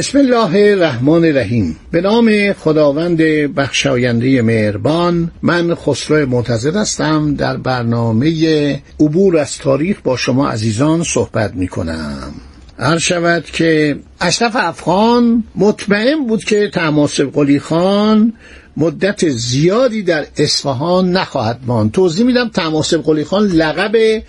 بسم الله الرحمن الرحیم. به نام خداوند بخشاینده مهربان من خسرو معتزد هستم. در برنامه عبور از تاریخ با شما عزیزان صحبت می کنم هر شود که اشرف افغان مطمئن بود که تماسب قلی خان مدت زیادی در اصفهان نخواهد ماند. توضیح میدم تماسب قلی خان لقب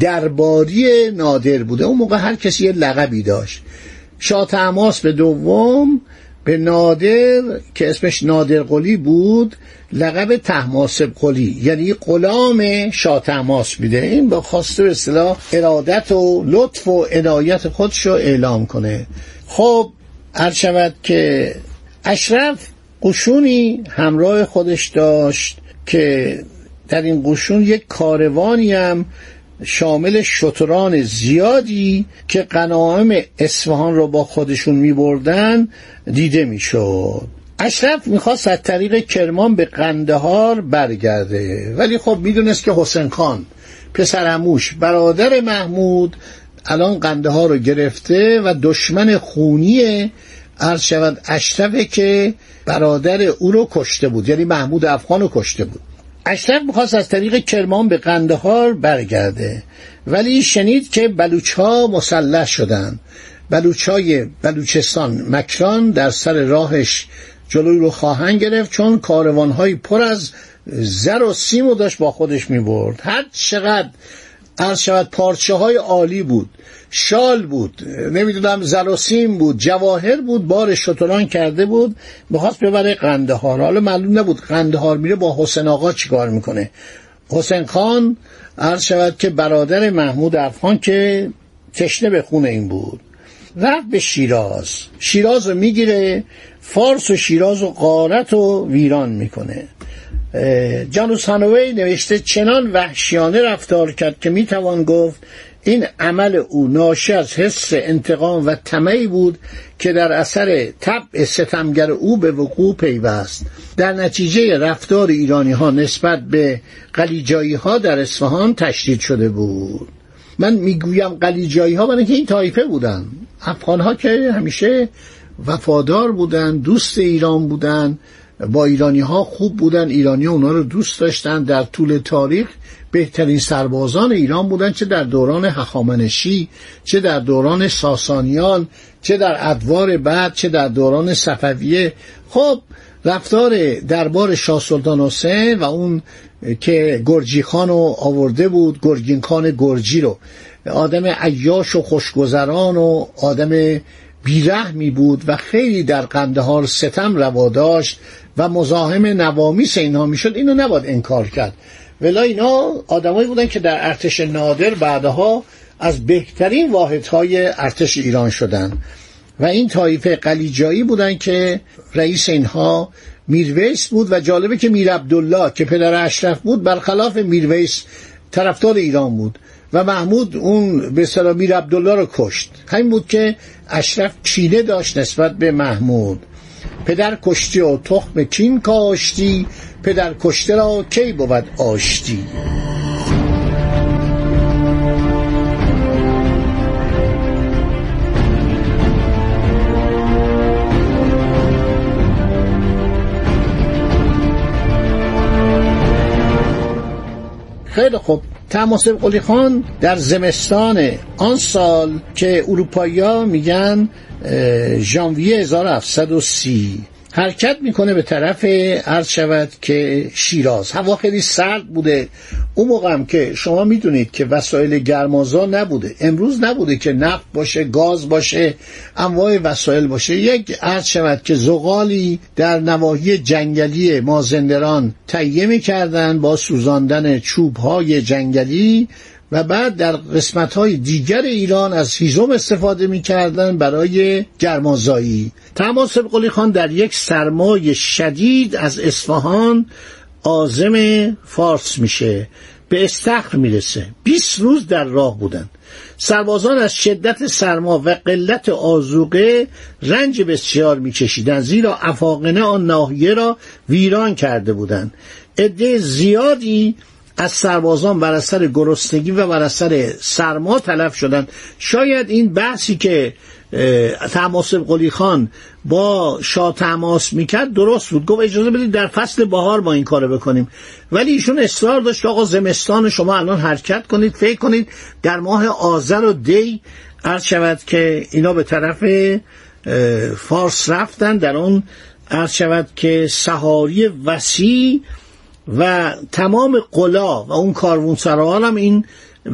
درباری نادر بوده. اون موقع هر کسی یه لقبی داشت. شاه تماس به دوم به نادر که اسمش نادر قلی بود لقب تحماسب قلی. یعنی غلام شاه تماس میده. این با خواسته به اصطلاح ارادت و لطف و عنایت خودش رو اعلام کنه. خب هر شود که اشرف قشونی همراه خودش داشت که در این قشون یک کاروانی هم شامل شتران زیادی که قناعم اصفهان رو با خودشون می بردن دیده می شد اشرف می‌خواست از طریق کرمان به قندهار برگرده. ولی خب می‌دونست که حسین خان پسرموش برادر محمود الان قندهار رو گرفته و دشمن خونی عرض شود اشرفه که برادر او رو کشته بود. یعنی محمود افغان رو کشته بود. اشرف می‌خواست از طریق کرمان به قندهار برگرده. ولی شنید که بلوچ ها مسلح شدن. بلوچ های بلوچستان مکران در سر راهش جلوی رو خواهند گرفت چون کاروان پر از زر و سیم و داشت با خودش می‌برد. هر چقدر عرض شود پارچه های عالی بود شال بود نمی‌دونم زلاسیم بود جواهر بود بار شتران کرده بود می‌خواست ببره قندهار. حالا معلوم نبود قندهار میره با حسین آقا چیکار می‌کنه. حسین خان عرض شود که برادر محمود افغان که تشنه به خون این بود رفت به شیراز. شیراز رو می‌گیره فارس و شیراز و قارت و ویران می‌کنه. جانوس هانوی نوشته چنان وحشیانه رفتار کرد که می‌توان گفت این عمل او ناشی از حس انتقام و طمعی بود که در اثر طبع ستمگر او به وقوع پیوست. در نتیجه رفتار ایرانی ها نسبت به قلیجایی ها در اصفهان تشدید شده بود. من می‌گویم قلیجایی ها برای که این تایفه بودن. افغان ها که همیشه وفادار بودن دوست ایران بودن با ایرانی ها خوب بودن ایرانی ها اونا رو دوست داشتن. در طول تاریخ بهترین سربازان ایران بودن چه در دوران هخامنشی چه در دوران ساسانیان چه در ادوار بعد چه در دوران صفویه. خب رفتار دربار شاه سلطان حسین و اون که گرجی خان رو آورده بود گرگین خان گرجی رو. آدم عیاش و خوشگذران و آدم بیرحمی بود و خیلی در قندهار ستم روا داشت. و مزاحم نوامیس اینها می‌شد اینو نباید انکار کرد. ولی اینا آدمایی بودن که در ارتش نادر بعدها از بهترین واحدهای ارتش ایران شدن. و این طایفه قلیجایی بودن که رئیس اینها میرویس بود و جالبه که میر عبدالله که پدر اشرف بود برخلاف میرویس طرفدار ایران بود. و محمود اون به اصطلاح میر عبدالله رو کشت. همین بود که اشرف چینه داشت نسبت به محمود. پدر کشتی و تخم کین کاشتی پدر کشته را کی بود آشتی؟ خیلی خوب. تماسب قلی خان در زمستان آن سال که اروپایی میگن ژانویه 1730 حرکت می‌کنه به طرف عرض شود که شیراز. هوا خیلی سرد بوده. اون موقع هم که شما می‌دونید که وسایل گرمازا نبوده. امروز نبوده که نفت باشه گاز باشه انواع وسایل باشه. یک عرض شود که زغالی در نواحی جنگلی مازندران تهیه می‌کردن با سوزاندن چوب های جنگلی. و بعد در قسمت های دیگر ایران از هیزم استفاده می‌کردن برای گرمازایی. تماس قلی خان در یک سرمای شدید از اصفهان آزم فارس میشه. به استخر می‌رسه. 20 روز در راه بودن. سربازان از شدت سرما و قلت آزوقه رنج بسیار میکشیدند زیرا افاقنه آن ناحیه را ویران کرده بودند. عده زیادی از سربازان بر اثر گرسنگی و بر اثر سرما تلف شدند. شاید این بحثی که تماس قلی خان با شاه تماس می‌کرد درست بود. گفت اجازه بدید در فصل بهار ما این کارو بکنیم. ولی ایشون اصرار داشت آقا زمستان شما الان حرکت کنید فکر کنید در ماه آذر و دی عرض شود که اینا به طرف فارس رفتن. در اون عرض شود که سهاری وسیع و تمام قلا و اون کاروان هم این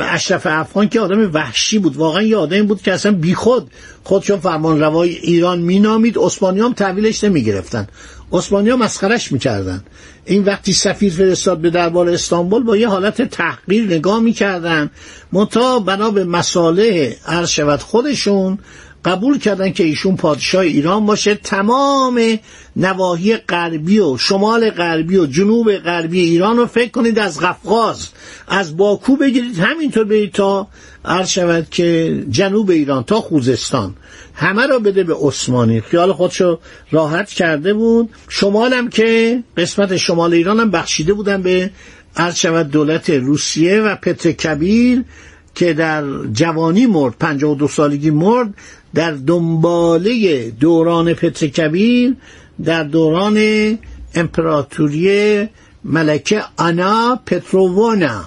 اشرف افغان که آدم وحشی بود واقعا یه آدمی بود که اصلا بیخود خودشون فرمان روای ایران مینامید اسپانی هم تحویلش نمی‌گرفتن. اسپانی ها مسخرش می‌کردن. این وقتی سفیر فرستاد به دربار استانبول با یه حالت تحقیر نگاه می‌کردن. منتها بنا به مساله عرض خودشون قبول کردن که ایشون پادشاه ایران باشه تمام نواحی غربی و شمال غربی و جنوب غربی ایران رو فکر کنید از قفقاز از باکو بگیرید. همینطور برید تا عرض شود که جنوب ایران تا خوزستان. همه را بده به عثمانی. خیال خودشو راحت کرده بود. شمالم که قسمت شمال ایران هم بخشیده بودن به عرض شود دولت روسیه و پتر کبیر که در جوانی مرد 52 سالگی مرد در دنباله دوران پتر کبیر در دوران امپراتوری ملکه آنا پترووانا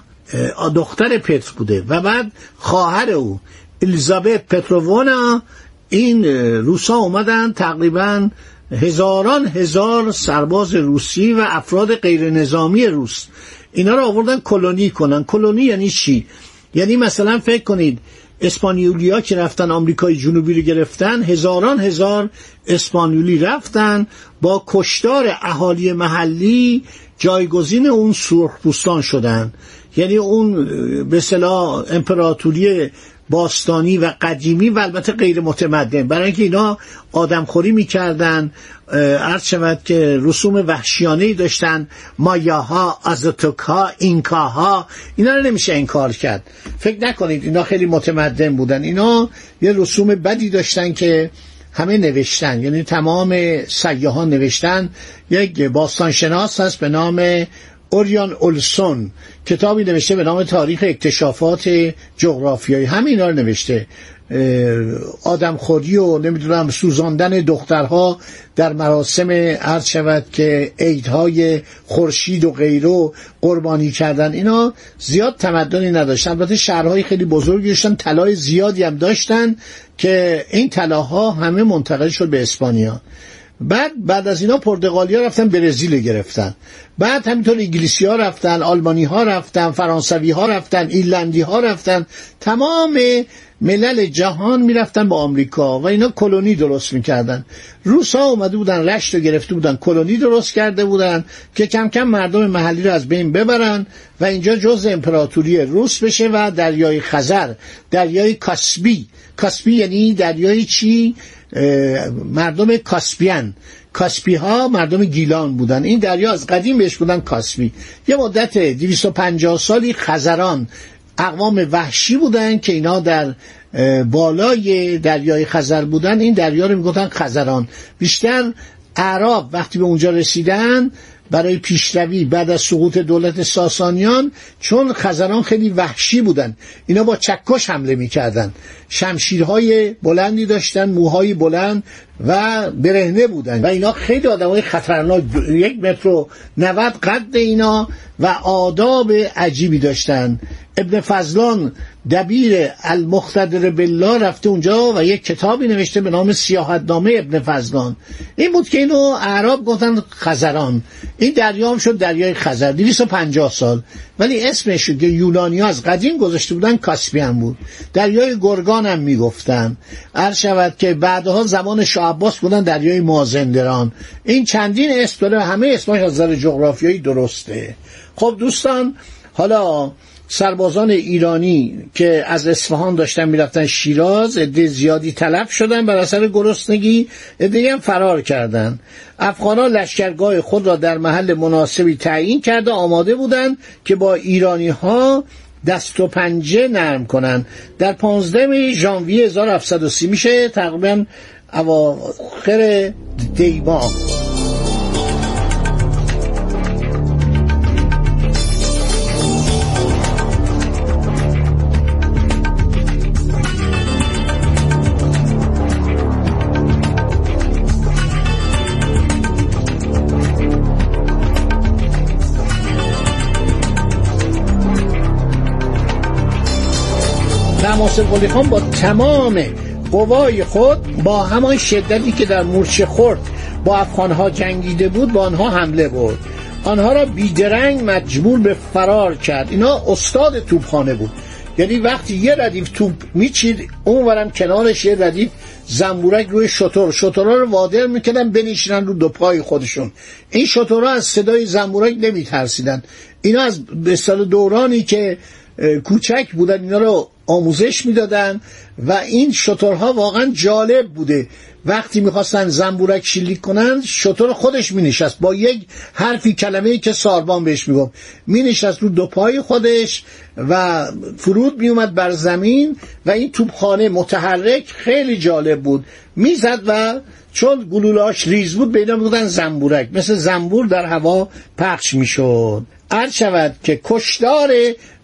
دختر پتر بوده و بعد خواهر او الیزابت پترووانا. این روسا اومدن تقریبا هزاران هزار سرباز روسی و افراد غیر نظامی روس. اینا رو آوردن کلونی کنن. کلونی یعنی چی؟ یعنی مثلا فکر کنید اسپانیولیا که رفتن آمریکای جنوبی رو گرفتن هزاران هزار اسپانیولی رفتن با کشتار اهالی محلی جایگزین اون سرخپوستان شدن. یعنی اون به امپراتوری باستانی و قدیمی و البته غیر متمدن. برای اینکه اینا آدمخوری می‌کردن عرض شود که رسوم وحشیانه داشتن. مایاها ازتوکها اینکاها اینا رو نمیشه انکار کرد. فکر نکنید اینا خیلی متمدن بودن. اینا یه رسوم بدی داشتن که همه نوشتن. یعنی تمام سیاهان نوشتن. یک باستانشناس هست به نام اوریان اولسون کتابی نوشته به نام تاریخ اکتشافات جغرافیایی. همه اینا رو نوشته. آدمخوری و نمی‌دونم سوزاندن دخترها در مراسم عرض شود که عیدهای خورشید و غیره قربانی کردن. اینا زیاد تمدنی نداشتن. البته شهرهای خیلی بزرگی داشتن. طلای زیادی هم داشتن که این طلاها همه منتقل شد به اسپانیا. بعد بعد از اینا پرتغالی ها رفتن برزیل گرفتن. بعد همینطور انگلیسی ها رفتن آلمانی ها رفتن فرانسوی ها رفتن ایرلندی ها رفتن. تمام ملل جهان می‌رفتن با آمریکا و اینا کلونی درست می‌کردن. روس ها اومده بودن رشت رو گرفته بودن کلونی درست کرده بودن که کم کم مردم محلی رو از بین ببرن و اینجا جز امپراتوری روس بشه و دریای خزر دریای کاسبی کاسبی یعنی دریای چی؟ مردم کاسپیان. کاسپی ها مردم گیلان بودن. این دریا از قدیم بهش بودن کاسپی. یه مدت 250 سالی خزران اقوام وحشی بودن که اینا در بالای دریای خزر بودن. این دریا رو می‌گفتن خزران. بیشتر اعراب وقتی به اونجا رسیدن برای پیشروی بعد از سقوط دولت ساسانیان چون خزران خیلی وحشی بودن. اینا با چکش حمله می‌کردن. شمشیرهای بلندی داشتن موهای بلند و برهنه بودن. و اینا خیلی های خطرناک یک متر و نود قد اینا و آداب عجیبی داشتن. ابن فضلان دبیر المختدر بالله رفته اونجا و یک کتابی نوشته به نام سیاحتنامه ابن فضلان. این بود که اینو اعراب گفتن خزران. این دریام شد دریای خزر. 250 سال. ولی اسمش که یونانی از قدیم گذاشته بودن کاسپیان بود. دریای گرگان هم می‌گفتن. عرض شود که بعدها زمان شاه عباس بودن دریای مازندران. این چندین اسم داره همه اسمش از نظر جغرافیایی درسته. خب دوستان حالا سربازان ایرانی که از اصفهان داشتن می‌رفتن شیراز عده زیادی تلف شدن بر اثر گرسنگی عده هم فرار کردند افغانها لشکرگاه خود را در محل مناسبی تعیین کرده آماده بودند که با ایرانی ها دست و پنجه نرم کنند. در 15 ژانویه 1730 میشه تقریبا اواخر دیماه تماس قلی خان با تمام قوای خود با همان شدتی که در مورچه خورد با افغانها جنگیده بود با آنها حمله برد. آنها را بیدرنگ مجبور به فرار کرد. اینا استاد توپخانه بود. یعنی وقتی یه ردیف توپ میچید اونورم کنارش یه ردیف زنبورک روی شطور شطورها رو وادر می‌کردن بنشینن رو دو پای خودشون. این شطورها از صدای زنبورک نمیترسیدن. اینا از به دورانی که کوچک بودن اینا رو آموزش می‌دادن و این شطورها واقعا جالب بوده. وقتی می‌خواستن زنبورک شلیک کنن شطور خودش مینشست. با یک حرفی کلمه که ساربان بهش می‌گفت. مینشست رو دو پای خودش و فرود میومد بر زمین و این توپخانه متحرک خیلی جالب بود. می‌زد و چون گلولاش ریز بود بینا می‌گفتن زنبورک. مثل زنبور در هوا پخش می‌شد. عرض شود که کشدار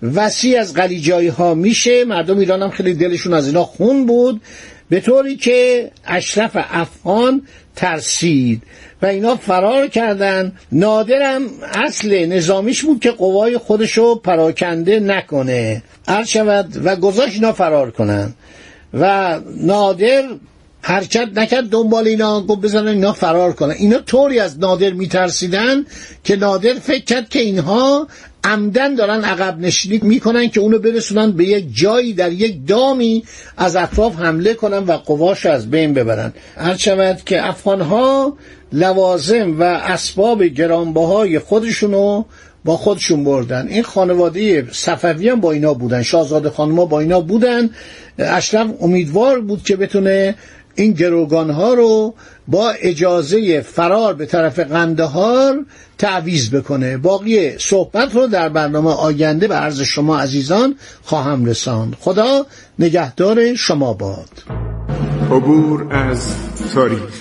وسیع از قلیجایی ها میشه. مردم ایران هم خیلی دلشون از اینا خون بود. به طوری که اشرف افغان ترسید و اینا فرار کردن. نادرم اصل نظامیش بود که قوای خودشو پراکنده نکنه. عرض شود و گذاشت اینا فرار کنن. و نادر حرکت نکرد دنبال اینا گفت بزنن اینا فرار کنن. اینا طوری از نادر میترسیدن که نادر فکر کرد که اینها عمدن دارن عقب نشینی می‌کنن که اونو برسونن به یک جایی در یک دامی از اطراف حمله کنن و قواش از بین ببرن. هر شود که افغانها لوازم و اسباب گرانبهای خودشونو با خودشون بردن. این خانواده صفوی هم با اینا بودن. شاهزاده خانما با اینا بودن. اشرف امیدوار بود که بتونه این گروگان ها رو با اجازه فرار به طرف قندهار تعویز بکنه. باقی صحبت رو در برنامه آینده به عرض شما عزیزان خواهم رساند. خدا نگهدار شما باد. عبور از تاریخ.